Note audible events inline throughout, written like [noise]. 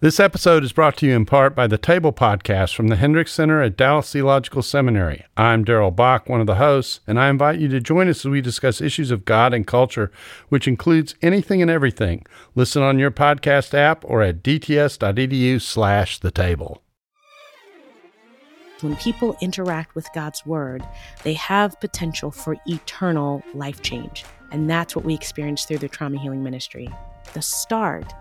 This episode is brought to you in part by the Table Podcast from the Hendricks Center at Dallas Theological Seminary. I'm Darrell Bock, one of the hosts, and I invite you to join us as we discuss issues of God and culture, which includes anything and everything. Listen on your podcast app or at dts.edu slash the table. When people interact with God's word, they have potential for eternal life change. And that's what we experience through the trauma healing ministry. The start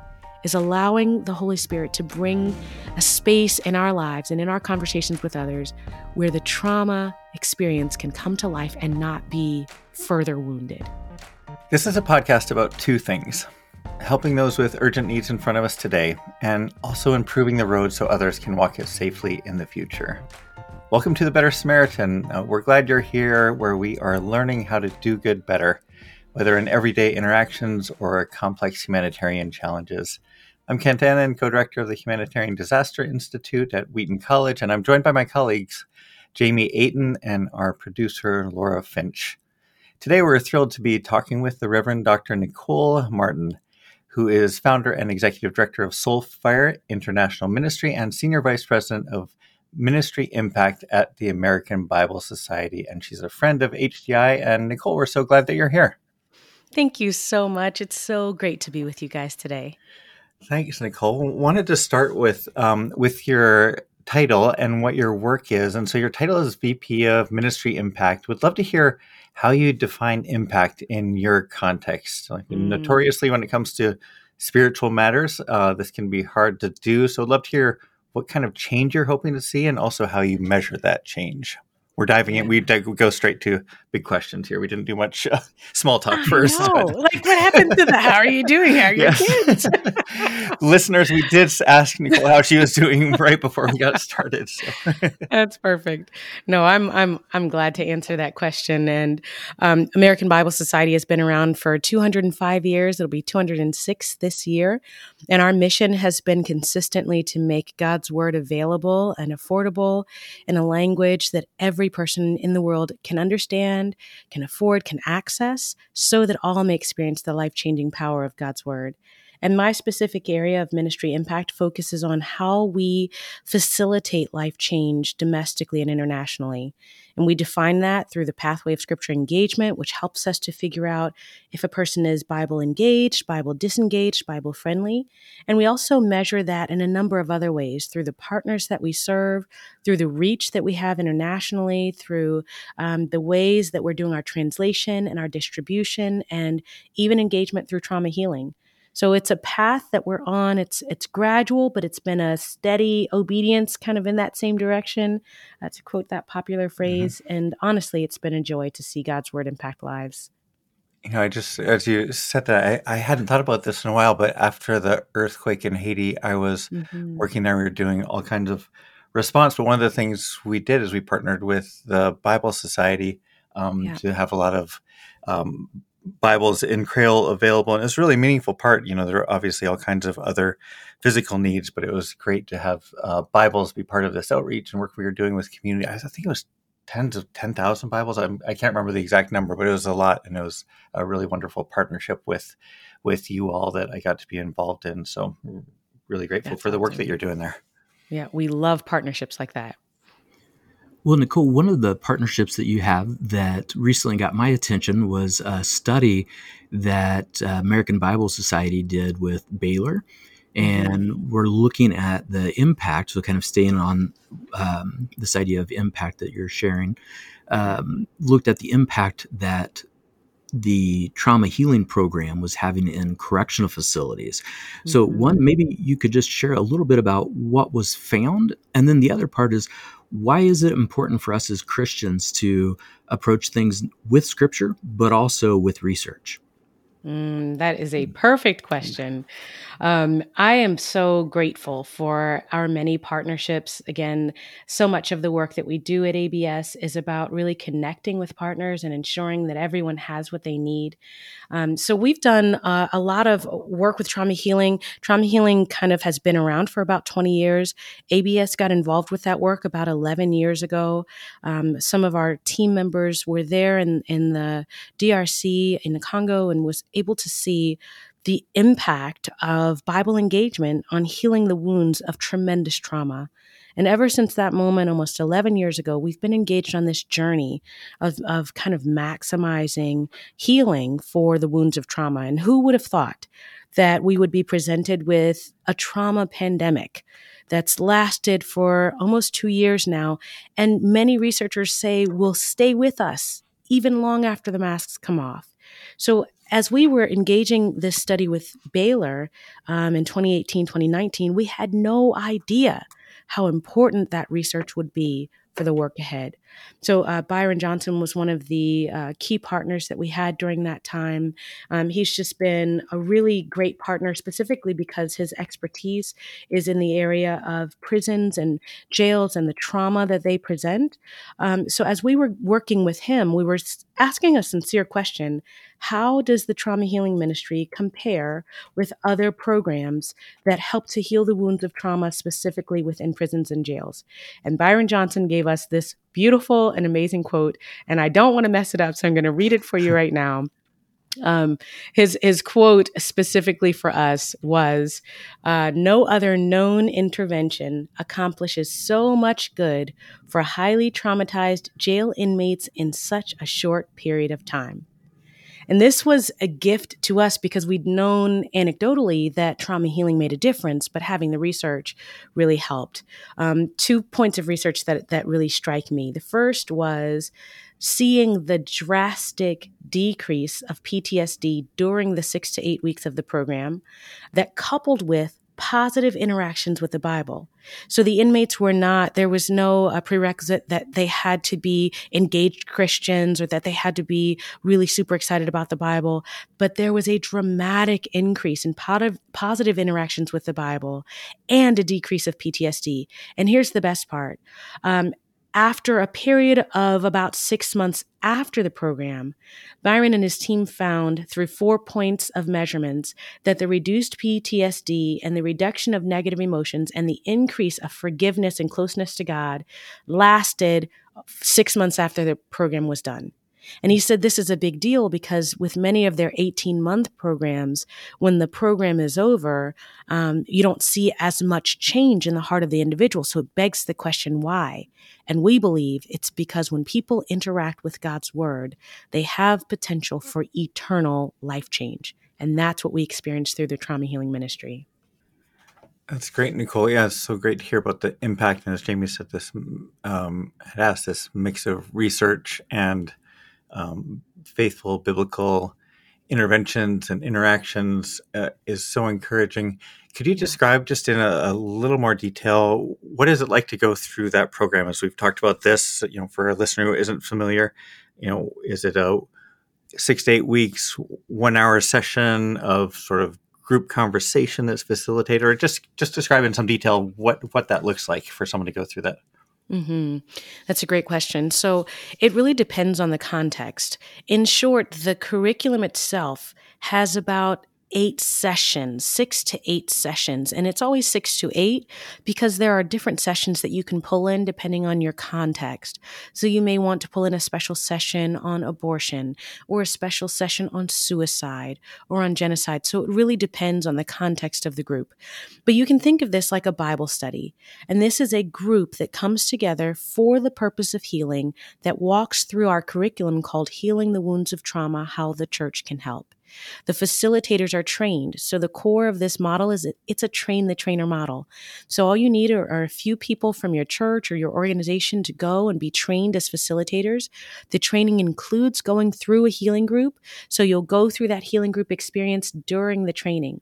is allowing the Holy Spirit to bring a space in our lives and in our conversations with others where the trauma experience can come to life and not be further wounded. This is a podcast about two things helping those with urgent needs in front of us today, and also improving the road so others can walk it safely in the future. Welcome to the Better Samaritan. Uh, we're glad you're here where we are learning how to do good better, whether in everyday interactions or complex humanitarian challenges. I'm Kent Annan, co director of the Humanitarian Disaster Institute at Wheaton College, and I'm joined by my colleagues, Jamie Aten and our producer, Laura Finch. Today, we're thrilled to be talking with the Reverend Dr. Nicole Martin, who is founder and executive director of Soulfire International Ministry and senior vice president of Ministry Impact at the American Bible Society. And she's a friend of HDI. And Nicole, we're so glad that you're here. Thank you so much. It's so great to be with you guys today. Thanks, Nicole. Wanted to start with um, with your title and what your work is. And so your title is VP of Ministry Impact. Would love to hear how you define impact in your context. Like mm. notoriously, when it comes to spiritual matters, uh, this can be hard to do. So, I'd love to hear what kind of change you're hoping to see, and also how you measure that change we're diving in. We go straight to big questions here. We didn't do much uh, small talk first. No, like what happened to the how are you doing? How are your kids? [laughs] Listeners, we did ask Nicole how she was doing [laughs] right before we got started. So. [laughs] That's perfect. No, I'm I'm I'm glad to answer that question. And um, American Bible Society has been around for 205 years. It'll be 206 this year, and our mission has been consistently to make God's word available and affordable in a language that every person in the world can understand, can afford, can access, so that all may experience the life changing power of God's Word. And my specific area of ministry impact focuses on how we facilitate life change domestically and internationally. And we define that through the pathway of scripture engagement, which helps us to figure out if a person is Bible engaged, Bible disengaged, Bible friendly. And we also measure that in a number of other ways through the partners that we serve, through the reach that we have internationally, through um, the ways that we're doing our translation and our distribution, and even engagement through trauma healing. So it's a path that we're on. It's it's gradual, but it's been a steady obedience, kind of in that same direction, uh, to quote that popular mm-hmm. phrase. Mm-hmm. And honestly, it's been a joy to see God's word impact lives. You know, I just as you said that, I, I hadn't thought about this in a while, but after the earthquake in Haiti, I was mm-hmm. working there. We were doing all kinds of response, but one of the things we did is we partnered with the Bible Society um, yeah. to have a lot of um, Bibles in Creole available, and it's really meaningful part. You know, there are obviously all kinds of other physical needs, but it was great to have uh, Bibles be part of this outreach and work we were doing with community. I think it was tens of ten thousand Bibles. I'm, I can not remember the exact number, but it was a lot, and it was a really wonderful partnership with with you all that I got to be involved in. So, really grateful That's for the work awesome. that you're doing there. Yeah, we love partnerships like that. Well, Nicole, one of the partnerships that you have that recently got my attention was a study that uh, American Bible Society did with Baylor. Mm-hmm. And we're looking at the impact, so kind of staying on um, this idea of impact that you're sharing, um, looked at the impact that the trauma healing program was having in correctional facilities. So, mm-hmm. one, maybe you could just share a little bit about what was found. And then the other part is why is it important for us as Christians to approach things with scripture, but also with research? Mm, that is a perfect question. Um, I am so grateful for our many partnerships. Again, so much of the work that we do at ABS is about really connecting with partners and ensuring that everyone has what they need. Um, so we've done uh, a lot of work with trauma healing. Trauma healing kind of has been around for about 20 years. ABS got involved with that work about 11 years ago. Um, some of our team members were there in, in the DRC in the Congo and was able to see the impact of Bible engagement on healing the wounds of tremendous trauma. And ever since that moment, almost 11 years ago, we've been engaged on this journey of, of kind of maximizing healing for the wounds of trauma. And who would have thought that we would be presented with a trauma pandemic that's lasted for almost two years now? And many researchers say will stay with us even long after the masks come off. So, as we were engaging this study with Baylor um, in 2018, 2019, we had no idea how important that research would be for the work ahead. So uh, Byron Johnson was one of the uh, key partners that we had during that time. Um, he's just been a really great partner, specifically because his expertise is in the area of prisons and jails and the trauma that they present. Um, so as we were working with him, we were asking a sincere question how does the trauma healing ministry compare with other programs that help to heal the wounds of trauma specifically within prisons and jails? And Byron Johnson gave us this beautiful and amazing quote, and I don't want to mess it up, so I'm going to read it for you [laughs] right now. Um, his his quote specifically for us was, uh, "No other known intervention accomplishes so much good for highly traumatized jail inmates in such a short period of time." And this was a gift to us because we'd known anecdotally that trauma healing made a difference, but having the research really helped. Um, two points of research that, that really strike me. The first was seeing the drastic decrease of PTSD during the six to eight weeks of the program that coupled with positive interactions with the Bible. So the inmates were not, there was no uh, prerequisite that they had to be engaged Christians or that they had to be really super excited about the Bible, but there was a dramatic increase in positive, positive interactions with the Bible and a decrease of PTSD. And here's the best part. Um, after a period of about six months after the program, Byron and his team found through four points of measurements that the reduced PTSD and the reduction of negative emotions and the increase of forgiveness and closeness to God lasted six months after the program was done. And he said this is a big deal because with many of their 18 month programs, when the program is over, um, you don't see as much change in the heart of the individual. So it begs the question why? And we believe it's because when people interact with God's word, they have potential for eternal life change. And that's what we experience through the trauma healing ministry. That's great, Nicole. Yeah, it's so great to hear about the impact. And as Jamie said, this um, had asked this mix of research and um, faithful biblical interventions and interactions uh, is so encouraging. Could you describe just in a, a, little more detail what is it like to go through that program? As we've talked about this, you know, for a listener who isn't familiar, you know, is it a six to eight weeks, one hour session of sort of group conversation that's facilitated, or just just describe in some detail what what that looks like for someone to go through that? Mm-hmm. That's a great question. So it really depends on the context. In short, the curriculum itself has about eight sessions, six to eight sessions. And it's always six to eight because there are different sessions that you can pull in depending on your context. So you may want to pull in a special session on abortion or a special session on suicide or on genocide. So it really depends on the context of the group. But you can think of this like a Bible study. And this is a group that comes together for the purpose of healing that walks through our curriculum called Healing the Wounds of Trauma How the Church Can Help. The facilitators are trained. So the core of this model is it's a train the trainer model. So all you need are, are, a few people from your church or your organization to go and be trained as facilitators. The training includes going through a healing group. So you'll go through that healing group experience during the training.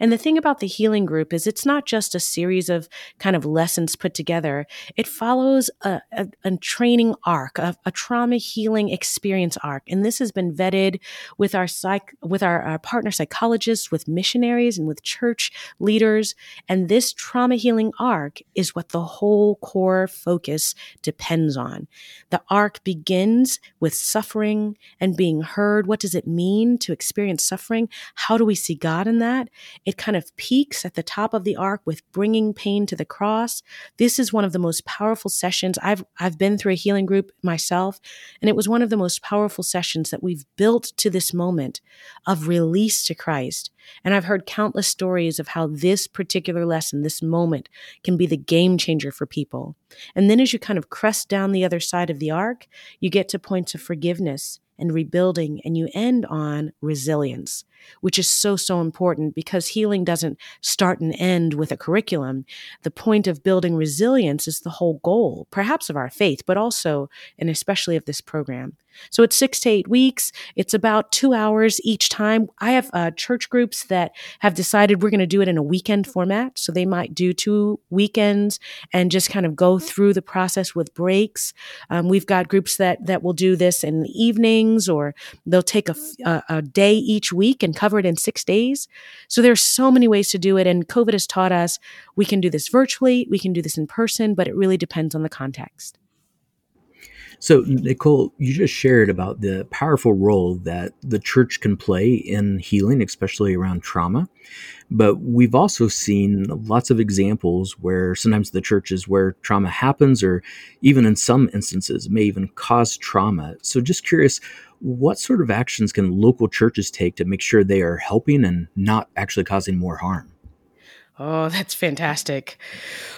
And the thing about the healing group is it's not just a series of kind of lessons put together. It follows a, a, a training arc, a, a, trauma healing experience arc. And this has been vetted with our psych, with our, our partner psychologists, with missionaries and with church leaders. And this trauma healing arc is what the whole core focus depends on. The arc begins with suffering and being heard. What does it mean to experience suffering? How do we see God in that? It kind of peaks at the top of the arc with bringing pain to the cross. This is one of the most powerful sessions. I've, I've been through a healing group myself, and it was one of the most powerful sessions that we've built to this moment of release to Christ. And I've heard countless stories of how this particular lesson, this moment, can be the game changer for people. And then as you kind of crest down the other side of the arc, you get to points of forgiveness and rebuilding, and you end on resilience, which is so, so important because healing doesn't start and end with a curriculum. The point of building resilience is the whole goal, perhaps of our faith, but also and especially of this program. So it's six to eight weeks. It's about two hours each time. I have uh, church groups that have decided we're going to do it in a weekend format. So they might do two weekends and just kind of go through the process with breaks. Um, we've got groups that that will do this in the evenings, or they'll take a, a, a day each week and cover it in six days. So there's so many ways to do it, and COVID has taught us we can do this virtually, we can do this in person, but it really depends on the context. So, Nicole, you just shared about the powerful role that the church can play in healing, especially around trauma. But we've also seen lots of examples where sometimes the church is where trauma happens, or even in some instances, may even cause trauma. So, just curious, what sort of actions can local churches take to make sure they are helping and not actually causing more harm? Oh, [laughs] that's fantastic.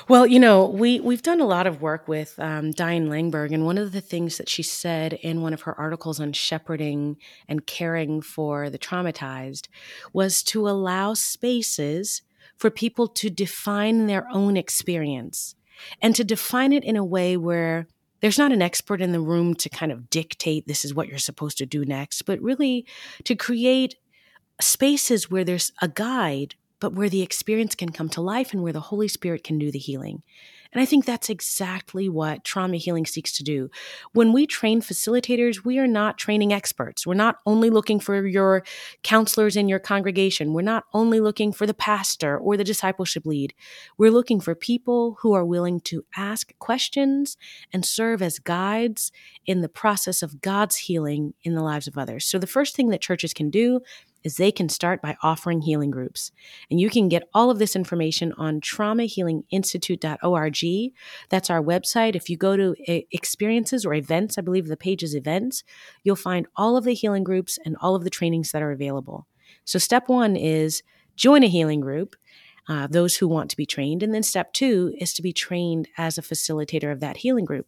Well, you know, we we've done a lot of work with um, Diane Langberg, and one of the things that she said in one of her articles on shepherding and caring for the traumatized was to allow spaces for people to define their own experience and to define it in a way where there's not an expert in the room to kind of dictate this is what you're supposed to do next, but really to create spaces where there's a guide but where the experience can come to life and where the Holy Spirit can do the healing. And I think that's exactly what trauma healing seeks to do. When we train facilitators, we are not training experts. We're not only looking for your counselors in your congregation. We're not only looking for the pastor or the discipleship lead. We're looking for people who are willing to ask questions and serve as guides in the process of God's healing in the lives of others. So the first thing that churches can do is they can start by offering healing groups. And you can get all of this information on traumahealinginstitute.org. That's our website. If you go to experiences or events, I believe the page is events, you'll find all of the healing groups and all of the trainings that are available. So, step one is join a healing group. Uh, those who want to be trained. And then step two is to be trained as a facilitator of that healing group.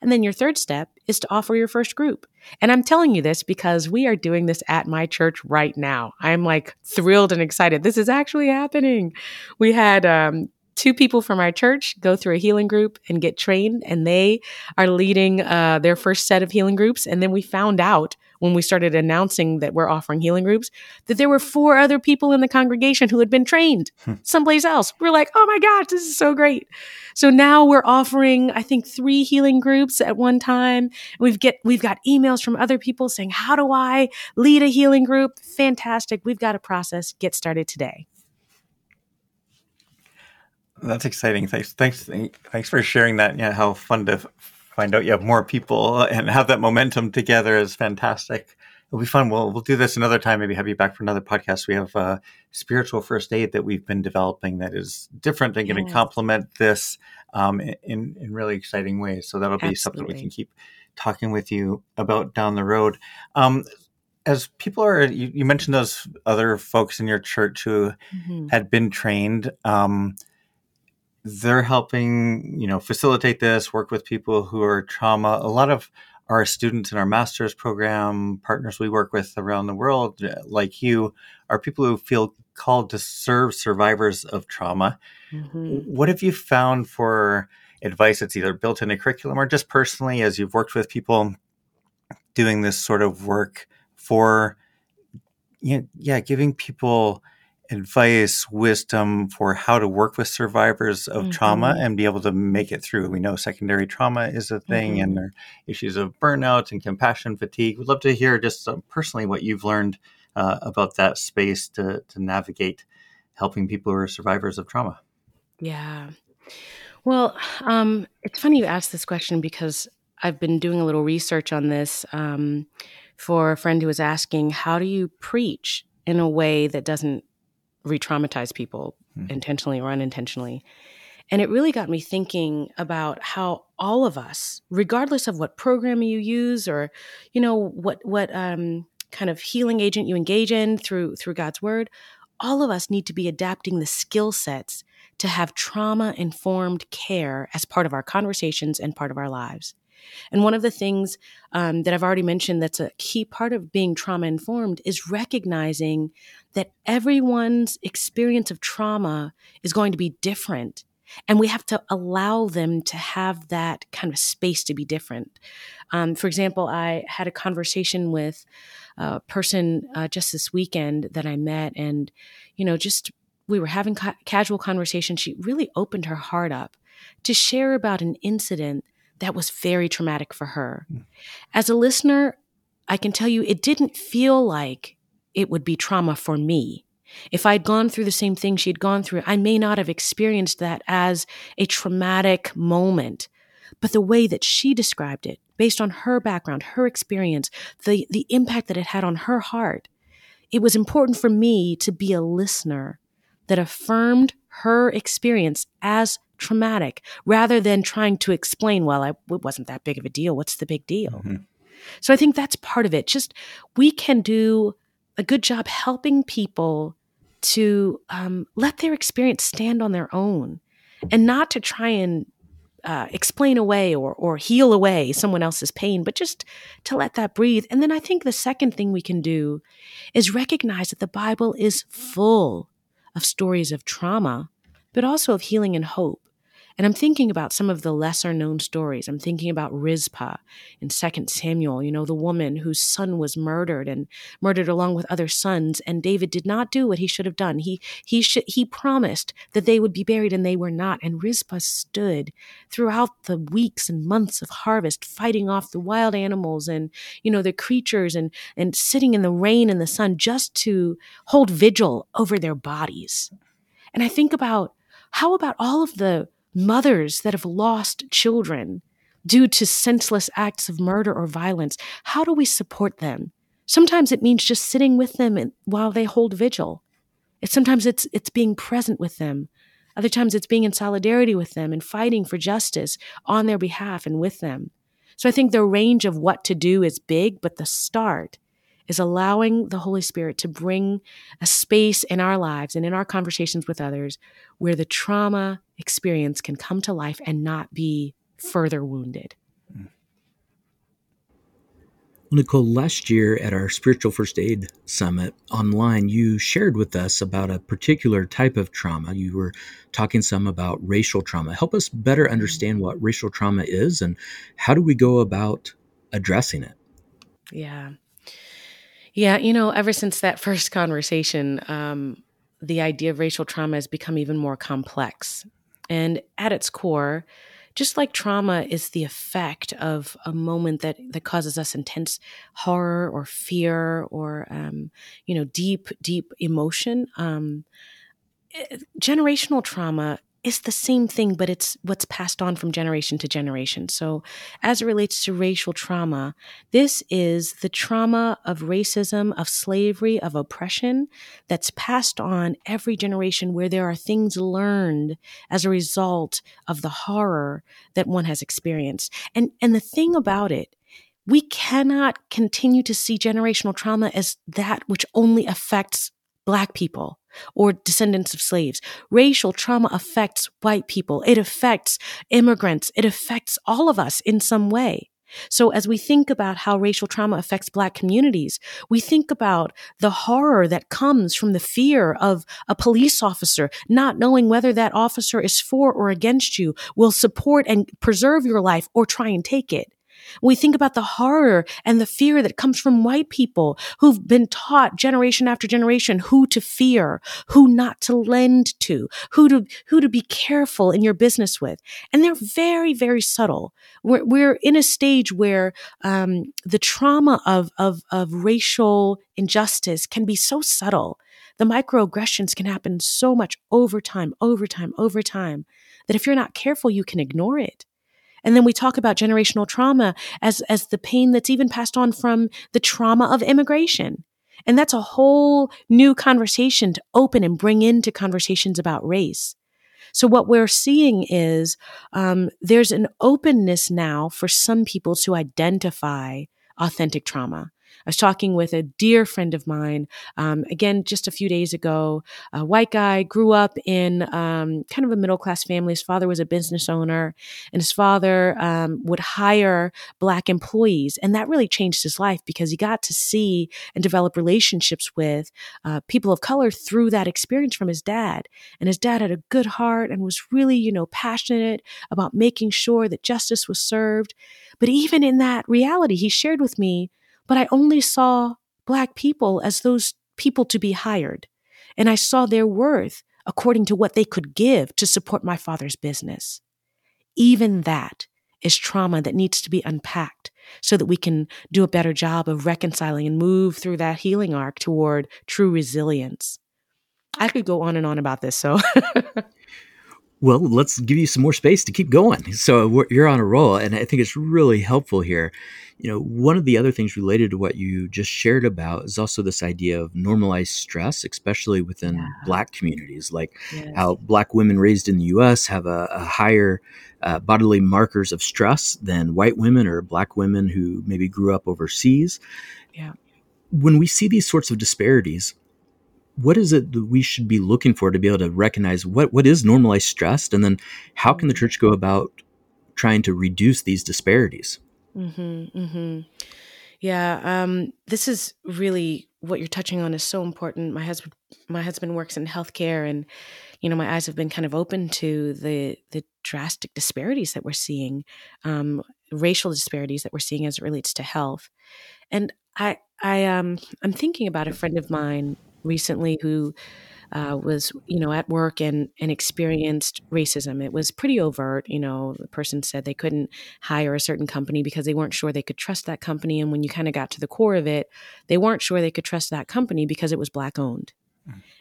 And then your third step is to offer your first group. And I'm telling you this because we are doing this at my church right now. I'm like thrilled and excited. This is actually happening. We had um, two people from our church go through a healing group and get trained, and they are leading uh, their first set of healing groups. And then we found out when we started announcing that we're offering healing groups that there were four other people in the congregation who had been trained hmm. someplace else. We're like, oh my gosh, this is so great. So now we're offering, I think, three healing groups at one time. We've get we've got emails from other people saying, how do I lead a healing group? Fantastic. We've got a process. Get started today. That's exciting. Thanks, thanks, thanks for sharing that. Yeah, how fun to find out you have more people [laughs] and have that momentum together is fantastic. It'll be fun. We'll we'll do this another time. Maybe have you back for another podcast. We have a spiritual first aid that we've been developing that is different and going to complement this um, in in really exciting ways. So that'll be Absolutely. something we can keep talking with you about down the road. Um, as people are, you, you, mentioned those other folks in your church who mm-hmm. had been trained. Um, they're helping you know facilitate this work with people who are trauma a lot of our students in our master's program partners we work with around the world uh, like you are people who feel called to serve survivors of trauma mm-hmm. what have you found for advice that's either built in a curriculum or just personally as you've worked with people doing this sort of work for you know, yeah giving people advice, wisdom for how to work with survivors of mm-hmm. trauma and be able to make it through. We know secondary trauma is a thing mm-hmm. and there are issues of burnout and compassion fatigue. We'd love to hear just uh, personally what you've learned uh, about that space to, to navigate helping people who are survivors of trauma. Yeah. Well, um, it's funny you asked this question because I've been doing a little research on this um, for a friend who was asking, how do you preach in a way that doesn't re traumatize people mm-hmm. intentionally or unintentionally. And it really got me thinking about how all of us, regardless of what program you use or, you know, what what um, kind of healing agent you engage in through through God's word, all of us need to be adapting the skill sets to have trauma informed care as part of our conversations and part of our lives. And one of the things um, that I've already mentioned that's a key part of being trauma informed is recognizing that everyone's experience of trauma is going to be different. And we have to allow them to have that kind of space to be different. Um, for example, I had a conversation with a person uh, just this weekend that I met, and, you know, just we were having ca- casual conversation. She really opened her heart up to share about an incident that was very traumatic for her. Mm. As a listener, I can tell you it didn't feel like it would be trauma for me. If I'd gone through the same thing she'd gone through, I may not have experienced that as a traumatic moment. But the way that she described it, based on her background, her experience, the, the impact that it had on her heart, it was important for me to be a listener that affirmed her experience as traumatic rather than trying to explain, well, I, it wasn't that big of a deal. What's the big deal? Mm-hmm. So I think that's part of it. Just we can do a good job helping people to um, let their experience stand on their own and not to try and uh, explain away or, or heal away someone else's pain, but just to let that breathe. And then I think the second thing we can do is recognize that the Bible is full of stories of trauma, but also of healing and hope. And I'm thinking about some of the lesser known stories. I'm thinking about Rizpah in 2 Samuel, you know, the woman whose son was murdered and murdered along with other sons. And David did not do what he should have done. He, he, sh- he promised that they would be buried and they were not. And Rizpah stood throughout the weeks and months of harvest, fighting off the wild animals and, you know, the creatures and, and sitting in the rain and the sun just to hold vigil over their bodies. And I think about how about all of the mothers that have lost children due to senseless acts of murder or violence. How do we support them? Sometimes it means just sitting with them while they hold vigil. Sometimes it's it's being present with them. Other times it's being in solidarity with them and fighting for justice on their behalf and with them. So I think the range of what to do is big, but the start is allowing the Holy Spirit to bring a space in our lives and in our conversations with others where the trauma experience can come to life and not be further wounded. Well, Nicole, last year at our Spiritual First Aid Summit online, you shared with us about a particular type of trauma. You were talking some about racial trauma. Help us better understand what racial trauma is and how do we go about addressing it? Yeah. Yeah, you know, ever since that [laughs] first conversation, um, the idea of racial trauma has become even more complex. And at its core, just like trauma is the effect of a moment that that causes us intense horror or fear or um, you know deep deep emotion um, eh, generational trauma is the same thing, but it's what's passed on from generation to generation. So, as it relates to racial trauma, this is the trauma of racism, of slavery, of oppression that's passed on every generation where there are things learned as a result of the horror that one has experienced. And, and the thing about it, we cannot continue to see generational trauma as that which only affects Black people or descendants of slaves. Racial trauma affects white people. It affects immigrants. It affects all of us in some way. So as we think about how racial trauma affects black communities, we think about the horror that comes from the fear of a police officer not knowing whether that officer is for or against you, will support and preserve your life or try and take it. We think about the horror and the fear that comes from white people who've been taught generation after generation who to fear, who not to lend to, who to, who to be careful in your business with. And they're very, very subtle. We're, we're in a stage where, um, the trauma of, of, of racial injustice can be so subtle. The microaggressions can happen so much over time, over time, over time that if you're not careful, you can ignore it. And then we talk about generational trauma as, as the pain that's even passed on from the trauma of immigration. And that's a whole new conversation to open and bring into conversations about race. So what we're seeing is um, there's an openness now for some people to identify authentic trauma. I was talking with a dear friend of mine, um, again, just a few days ago. A white guy grew up in um, kind of a middle class family. His father was a business owner, and his father um, would hire black employees. And that really changed his life because he got to see and develop relationships with uh, people of color through that experience from his dad. And his dad had a good heart and was really, you know, passionate about making sure that justice was served. But even in that reality, he shared with me but I only saw Black people as those people to be hired. And I saw their worth according to what they could give to support my father's business. Even that is trauma that needs to be unpacked so that we can do a better job of reconciling and move through that healing arc toward true resilience. I could go on and on about this, so [laughs] Well, let's give you some more space to keep going. So you're on a roll, and I think it's really helpful here. You know, one of the other things related to what you just shared about is also this idea of normalized stress, especially within yeah. Black communities, like yes. how Black women raised in the U.S. have a, a higher uh, bodily markers of stress than white women or Black women who maybe grew up overseas. Yeah. When we see these sorts of disparities, what is it that we should be looking for to be able to recognize what what is normalized stress and then how can the mm-hmm. church go about trying to reduce these disparities mm-hmm, mm-hmm. yeah um, this is really what you're touching on is so important my husband my husband works in healthcare and you know my eyes have been kind of open to the the drastic disparities that we're seeing um, racial disparities that we're seeing as it relates to health and i i um i'm thinking about a friend of mine recently who uh, was you know at work and and experienced racism. It was pretty overt. You know, the person said they couldn't hire a certain company because they weren't sure they could trust that company. And when you kind of got to the core of it, they weren't sure they could trust that company because it was black owned.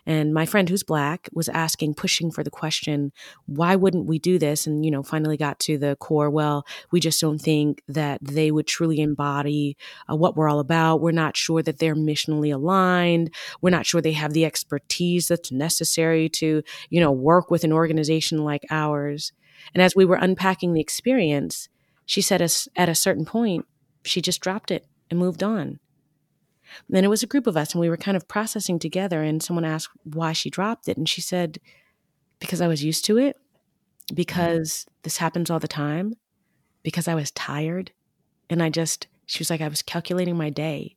And my friend who's black was asking, pushing for the question, why wouldn't we do this? And, you know, finally got to the core, well, we just don't think that they would truly embody uh, what we're all about. We're not sure that they're missionally aligned. We're not sure they have the expertise that's necessary to, you know, work with an organization like ours. And as we were unpacking the experience, she said us at a certain point, she just dropped it and moved on. Then it was a group of us and we were kind of processing together and someone asked why she dropped it and she said because I was used to it because this happens all the time because I was tired and I just she was like I was calculating my day.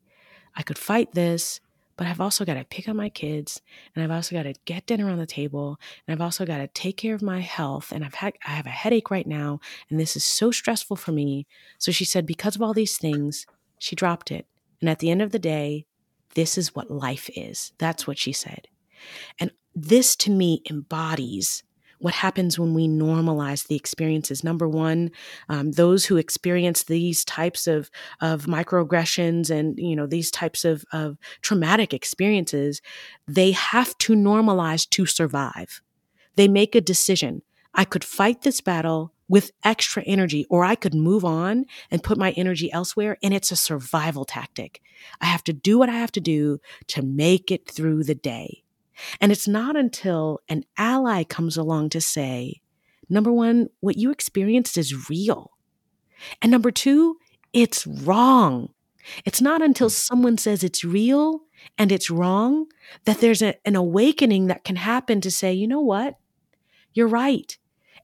I could fight this, but I've also got to pick up my kids and I've also got to get dinner on the table and I've also got to take care of my health and I've had I have a headache right now and this is so stressful for me. So she said because of all these things, she dropped it. And at the end of the day, this is what life is. That's what she said. And this to me embodies what happens when we normalize the experiences. Number one, um, those who experience these types of, of microaggressions and you know these types of, of traumatic experiences, they have to normalize to survive. They make a decision. I could fight this battle with extra energy, or I could move on and put my energy elsewhere. And it's a survival tactic. I have to do what I have to do to make it through the day. And it's not until an ally comes along to say, number one, what you experienced is real. And number two, it's wrong. It's not until hmm. someone says it's real and it's wrong that there's a, an awakening that can happen to say, you know what? You're right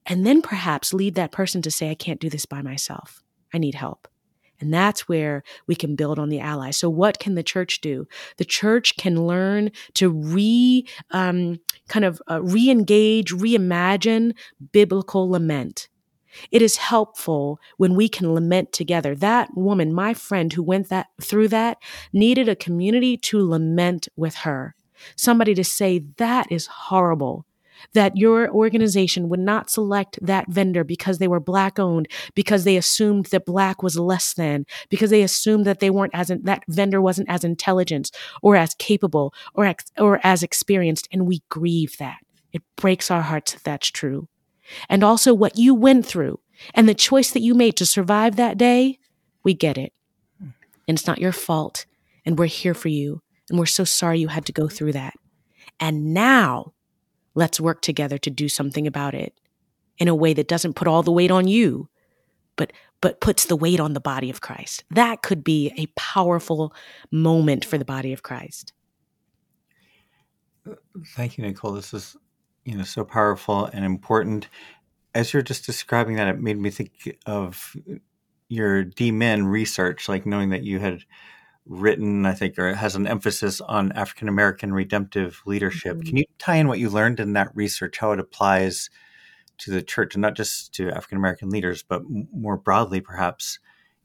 and then perhaps lead that person to say, I can't do this by myself. I need help. And that's where we can build on the ally. So, what can the church do? The church can learn to re um, kind of uh, re engage, reimagine biblical lament. It is helpful when we can lament together. That woman, my friend who went that through that, needed a community to lament with her. Somebody to say, that is horrible that your organization would not select that vendor because they were black owned, because they assumed that black was less than, because they assumed that they weren't as, that vendor wasn't as intelligent or as capable or, ex, or as experienced. And we grieve that. It breaks our hearts that's true. And also what you went through and the choice that you made to survive that day, we get it. And it's not your fault. And we're here for you. And we're so sorry you had to go through that. And now let's work together to do something about it in a way that doesn't put all the weight on you, but but puts the weight on the body of Christ. That could be a powerful moment for the body of Christ. Thank you, Nicole. This is, you know, so powerful and important. As you're just describing that, it made me think of your DMin research, like knowing that you had written, I think, or has an emphasis on African American redemptive leadership. Mm-hmm. Can you tie in what you learned in that research, how it applies to the church, and not just to African American leaders, but more broadly, perhaps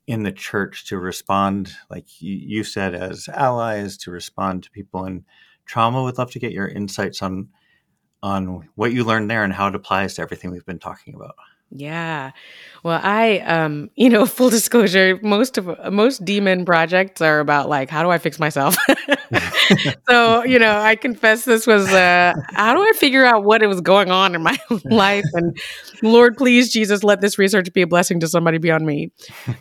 in the church to respond, like you said, as allies, to respond to people in trauma? Would love to get your insights on on what you learned there and how it applies to everything we've been talking about. Yeah. Well, I, um, [laughs] you know, full disclosure, most of most DMin projects are about like, how do I fix myself? [laughs] [laughs] so, you know, I confess this was, uh, how do I figure out what it was going on in my life? And Lord, please, Jesus, let this research be a blessing to somebody beyond me.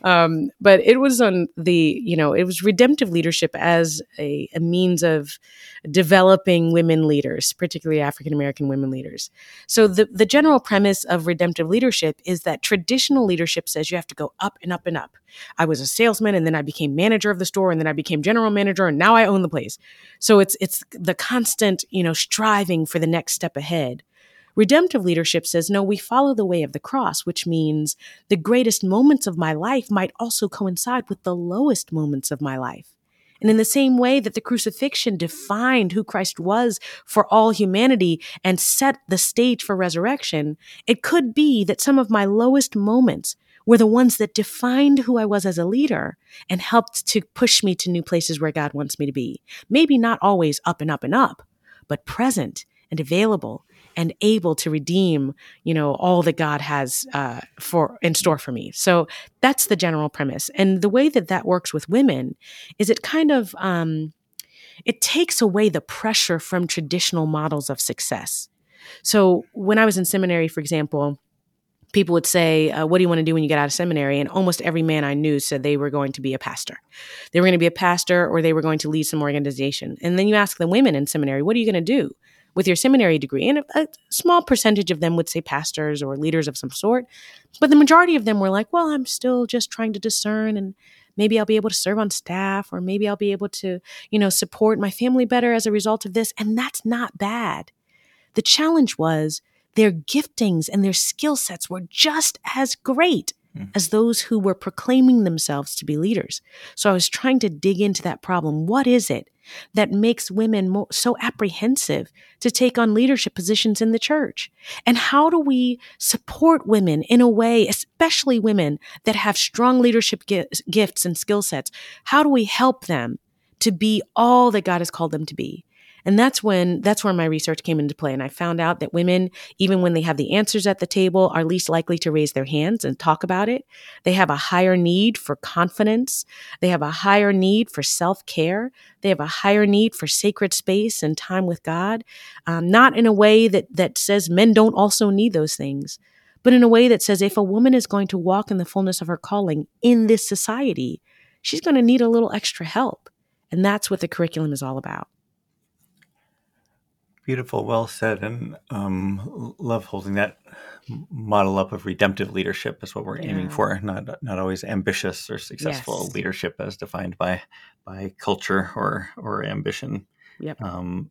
Um, but it was on the, you know, it was redemptive leadership as a, a means of developing women leaders, particularly African American women leaders. So the, the general premise of redemptive leadership is that traditional leadership says you have to go up and up and up. I was a salesman and then I became manager of the store and then I became general manager and now I own the place. So it's it's the constant, you know, striving for the next step ahead. Redemptive leadership says, no, we follow the way of the cross, which means the greatest moments of my life might also coincide with the lowest moments of my life. And in the same way that the crucifixion defined who Christ was for all humanity and set the stage for resurrection, it could be that some of my lowest moments were the ones that defined who I was as a leader and helped to push me to new places where God wants me to be. Maybe not always up and up and up, but present and available and able to redeem, you know, all that God has uh, for in store for me. So that's the general premise. And the way that that works with women is it kind of um, it takes away the pressure from traditional models of success. So when I was in seminary, for example, people would say, uh, What do you want to do when you get out of seminary? And almost every man I knew said they were going to be a pastor. They were going to be a pastor or they were going to lead some organization. And then you ask the women in seminary, What are you going to do? With your seminary degree. And a, a, small percentage of them would say pastors or leaders of some sort. But the majority of them were like, well, I'm still just trying to discern and maybe I'll be able to serve on staff or maybe I'll be able to, you know, support my family better as a result of this. And that's not bad. The challenge was their giftings and their skill sets were just as great mm. as those who were proclaiming themselves to be leaders. So I was trying to dig into that problem. What is it that makes women mo- so apprehensive to take on leadership positions in the church? And how do we support women in a way, especially women that have strong leadership gi- gifts and skill sets? How do we help them to be all that God has called them to be? And that's when that's where my research came into play. And I found out that women, even when they have the answers at the table, are least likely to raise their hands and talk about it. They have a higher need for confidence. They have a higher need for self care. They have a higher need for sacred space and time with God. Um, not in a way that that says men don't also need those things, but in a way that says if a woman is going to walk in the fullness of her calling in this society, she's going to need a little extra help. And that's what the curriculum is all about. Beautiful, well said, and um, love holding that model up of redemptive leadership is what we're yeah. aiming for. Not not always ambitious or successful yes. leadership as defined by by culture or or ambition. Yep. Um,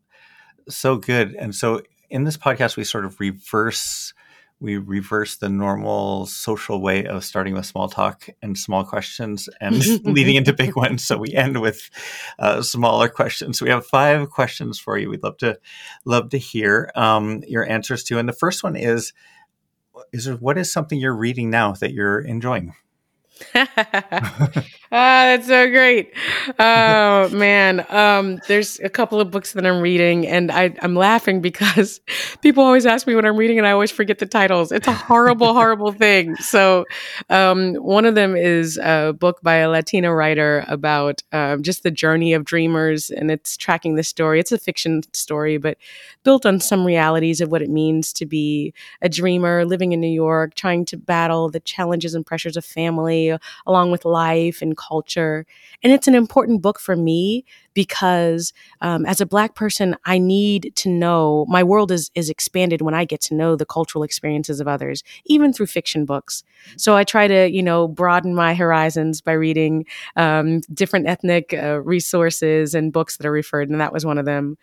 so good, and so in this podcast we sort of reverse we reverse the normal social way of starting with small talk and small questions and [laughs] leading into big [laughs] ones. So we end with uh, smaller questions. We have five questions for you. We'd love to love to hear um, your answers to. And the first one is: is there, what is something you're reading now that you're enjoying? [laughs] ah, that's so great. Oh man, um, there's a couple of books that I'm reading, and I, am laughing [laughs] because people always ask me what I'm reading, and I always forget the titles. It's a horrible, horrible thing. So, um, one of them is a book by a Latina writer about um, just the journey of dreamers, and it's tracking the story. It's a fiction story, but built on some realities of what it means to be a dreamer living in New York, trying to battle the challenges and pressures of family along with life and culture. And it's an important book for me because um, as a Black person, I need to know my world is, is expanded when I get to know the cultural experiences of others, even through fiction books. So I try to, you know, broaden my horizons by reading um, different ethnic uh, resources and books that are referred, and that was one of them.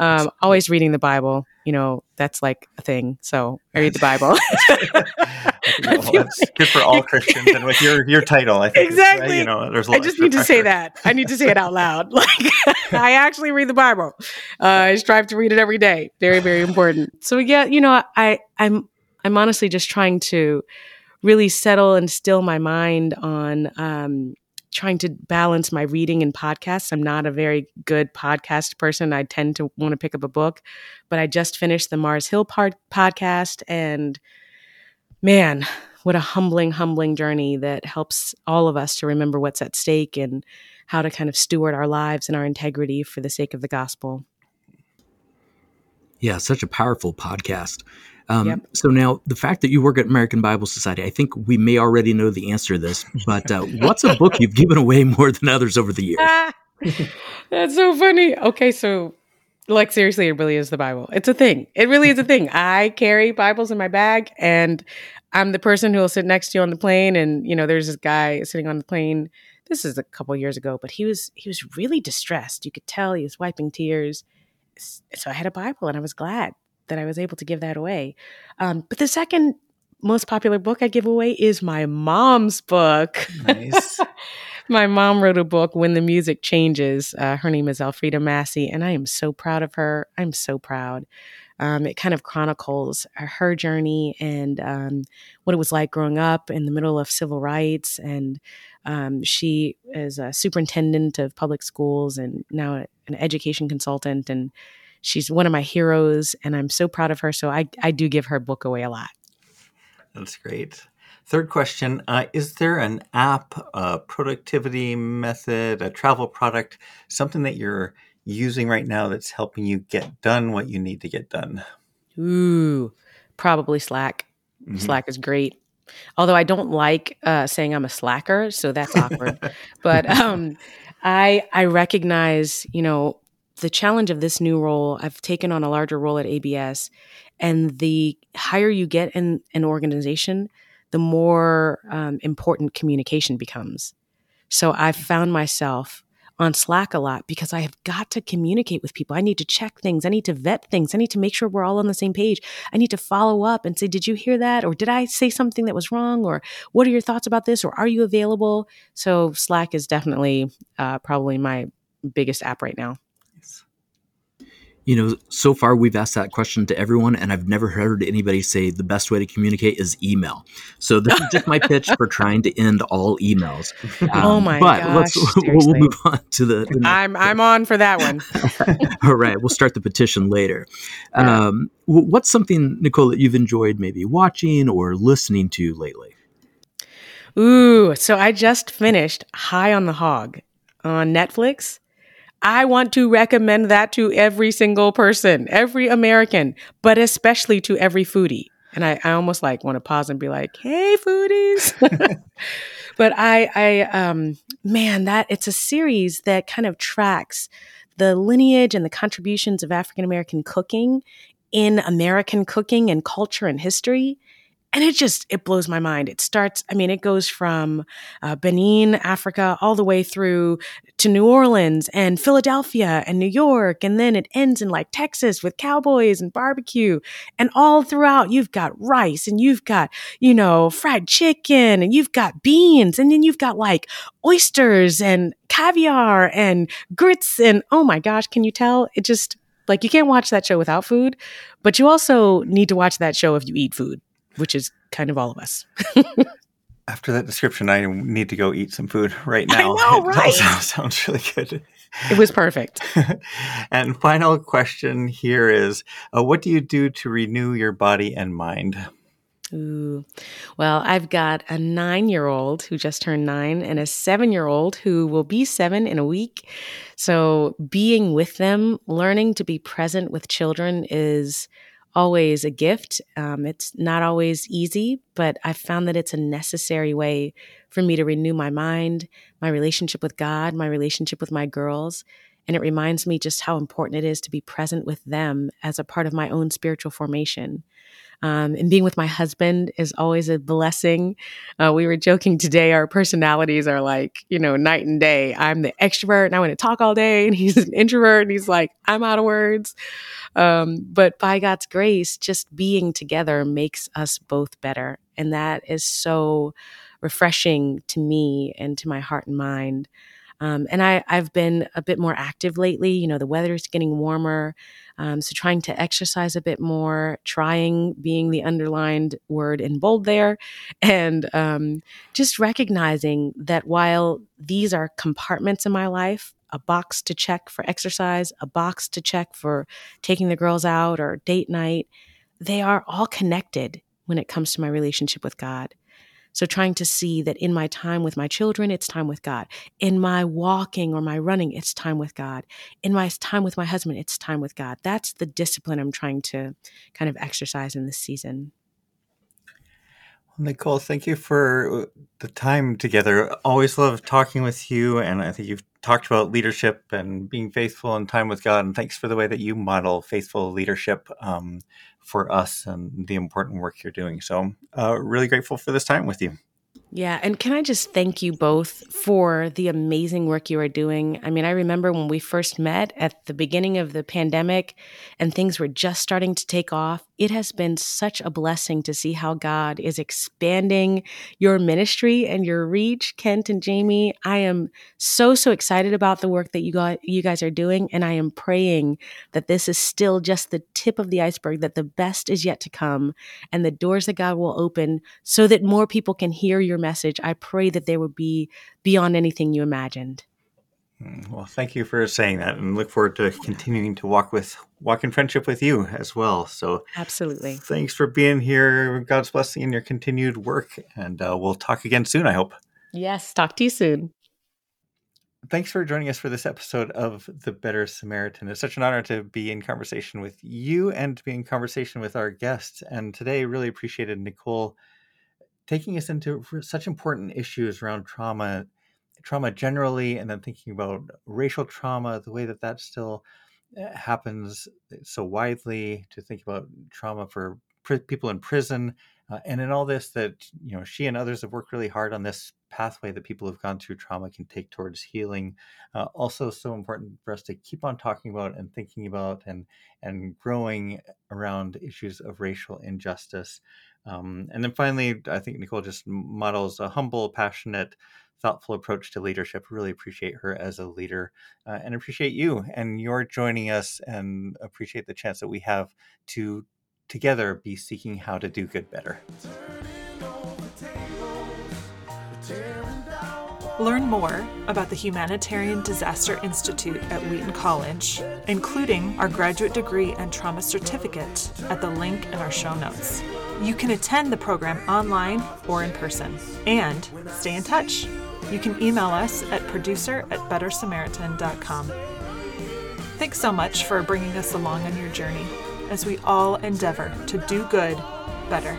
Um, always reading the Bible, you know, that's like a thing. So I read the Bible. [laughs] well, [laughs] that's good for all Christians, and with your your title, I think exactly. Uh, you know, there's. I just need to say that. I need to say it out loud. [laughs] Like I actually read the Bible. Uh, I strive to read it every day. Very, very important. So yeah, you know, I I'm I'm honestly just trying to really settle and still my mind on um, trying to balance my reading and podcasts. I'm not a very good podcast person. I tend to want to pick up a book, but I just finished the Mars Hill part podcast and man, what a humbling, humbling journey that helps all of us to remember what's at stake and how to kind of steward our lives and our integrity for the sake of the gospel. Yeah, such a powerful podcast. Um, yep. So now, the fact that you work at American Bible Society, I think we may already know the answer to this. But uh, [laughs] what's a book you've given away more than others over the years? [laughs] That's so funny. Okay, so like seriously, it really is the Bible. It's a thing. It really is a thing. [laughs] I carry Bibles in my bag, and I'm the person who will sit next to you on the plane. And you know, there's this guy sitting on the plane. This is a couple years ago, but he was he was really distressed. You could tell he was wiping tears. So I had a Bible, and I was glad that I was able to give that away. Um, but the second most popular book I give away is my mom's book. Nice. [laughs] my mom wrote a book, When the Music Changes. Uh, her name is Elfrida Massie, and I am so proud of her. I'm so proud. Um, it kind of chronicles her journey and um, what it was like growing up in the middle of civil rights. And um, she is a superintendent of public schools and now an education consultant. And she's one of my heroes and I'm so proud of her. So I, I do give her book away a lot. That's great. Third question uh, Is there an app, a productivity method, a travel product, something that you're using right now that's helping you get done what you need to get done? Ooh, probably Slack. Mm-hmm. Slack is great. Although I don't like uh, saying I'm a slacker, so that's awkward. [laughs] but um, I I recognize, you know, the challenge of this new role, I've taken on a larger role at ABS, and the higher you get in an organization, the more um, important communication becomes. So I've found myself on Slack a lot because I have got to communicate with people. I need to check things. I need to vet things. I need to make sure we're all on the same page. I need to follow up and say, Did you hear that? Or did I say something that was wrong? Or what are your thoughts about this? Or are you available? So Slack is definitely uh, probably my biggest app right now you know, so far we've asked that question to everyone, and I've never heard anybody say the best way to communicate is email. So this is just my [laughs] pitch for trying to end all emails. [laughs] Oh um, oh my but gosh! Let's, [laughs] we'll move on to the. the I'm I'm on for that one. all right, we'll start the petition later. Yeah. Um, what's something, Nicole, that you've enjoyed maybe watching or listening to lately? Ooh, so I just finished High on the Hog on Netflix. I want to recommend that to every single person, every American, but especially to every foodie. And I, I almost like want to pause and be like, "Hey, foodies!" [laughs] but I, I, um, man, that it's a series that kind of tracks the lineage and the contributions of African American cooking in American cooking and culture and history and it just it blows my mind. It starts i mean it goes from uh, benin africa all the way through to new orleans and philadelphia and new york. And then it ends in like texas with cowboys and barbecue. And all throughout you've got rice and you've got you know fried chicken and you've got beans. And then you've got like oysters and caviar and grits and oh my gosh can you tell? It just like you can't watch that show without food but you also need to watch that show if you eat food which is kind of all of us. [laughs] After that description, I need to go eat some food [laughs] right now. I know, [laughs] right? Sounds, really good. It was perfect. and final question here is uh, what do you do to renew your body and mind? Ooh. Well, I've got a nine year old who just turned nine and a seven year old who will be seven in a week. So, being with them, learning to be present with children is always a gift. Um, it's not always easy, but I've found that it's a necessary way for me to renew my mind, my relationship with God, my relationship with my girls. And it reminds me just how important it is to be present with them as a part of my own spiritual formation. Um, and being with my husband is always a blessing. Uh, we were joking today, our personalities are like, you know, night and day. I'm the extrovert and I want to talk all day, and [laughs] he's an introvert and he's like, I'm out of words. Um, but by God's grace, just being together makes us both better. And that is so refreshing to me and to my heart and mind. Um, and I, I've been a bit more active lately. You know, the weather is getting warmer. Um, so trying to exercise a bit more, trying being the underlined word in bold there, [laughs] and um, just recognizing that while these are compartments in my life, a box to check for exercise, a box to check for taking the girls out or date night, they are all connected when it comes to my relationship with God. So trying to see that in my time with my children, it's time with God. In my walking or my running, it's time with God. In my time with my husband, it's time with God. That's the discipline I'm trying to kind of exercise in this season. Nicole, thank you for uh, the time together. Always love talking with you. And I think you've talked about leadership and being faithful and time with God. And thanks for the way that you model faithful leadership. Um, for us and the important work you're doing. So, uh, really grateful for this time with you. Yeah. And can I just thank you both for the amazing work you are doing? I mean, I remember when we first met at the beginning of the pandemic and things were just starting to take off. It has been such a blessing to see how God is expanding your ministry and your reach, Kent and Jamie. I am so, so excited about the work that you got, you guys are doing. And I am praying that this is still just the tip of the iceberg, that the best is yet to come and the doors that God will open so that more people can hear your message, I pray that they would be beyond anything you imagined. Mm, well, thank you for saying that, and look forward to continuing to walk with walk in friendship with you as well. So, absolutely, thanks for being here. God's blessing in your continued work, and uh, we'll talk again soon. I hope. Yes, talk to you soon. Thanks for joining us for this episode of The Better Samaritan. It's such an honor to be in conversation with you and to be in conversation with our guests. And today, really appreciated Nicole taking us into such important issues around trauma, trauma generally, and then thinking about racial trauma, the way that that still eh, happens so widely, to think about trauma for people in prison, uh, and in all this that you know she and others have worked really hard on this pathway that people who've gone through trauma can take towards healing. Uh, also, so important for us to keep on talking about and thinking about and and growing around issues of racial injustice. Um, and then finally, I think Nicole just models a humble, passionate, thoughtful approach to leadership. Really appreciate her as a leader uh, and appreciate you and your joining us and appreciate the chance that we have to together be seeking how to do good better. Learn more about the Humanitarian Disaster Institute at Wheaton College, including our graduate degree and trauma certificate, at the link in our show notes. You can attend the program online or in person. And stay in touch. You can email us at producer at bettersamaritan.com. Thanks so much for bringing us along on your journey as we all endeavor to do good better.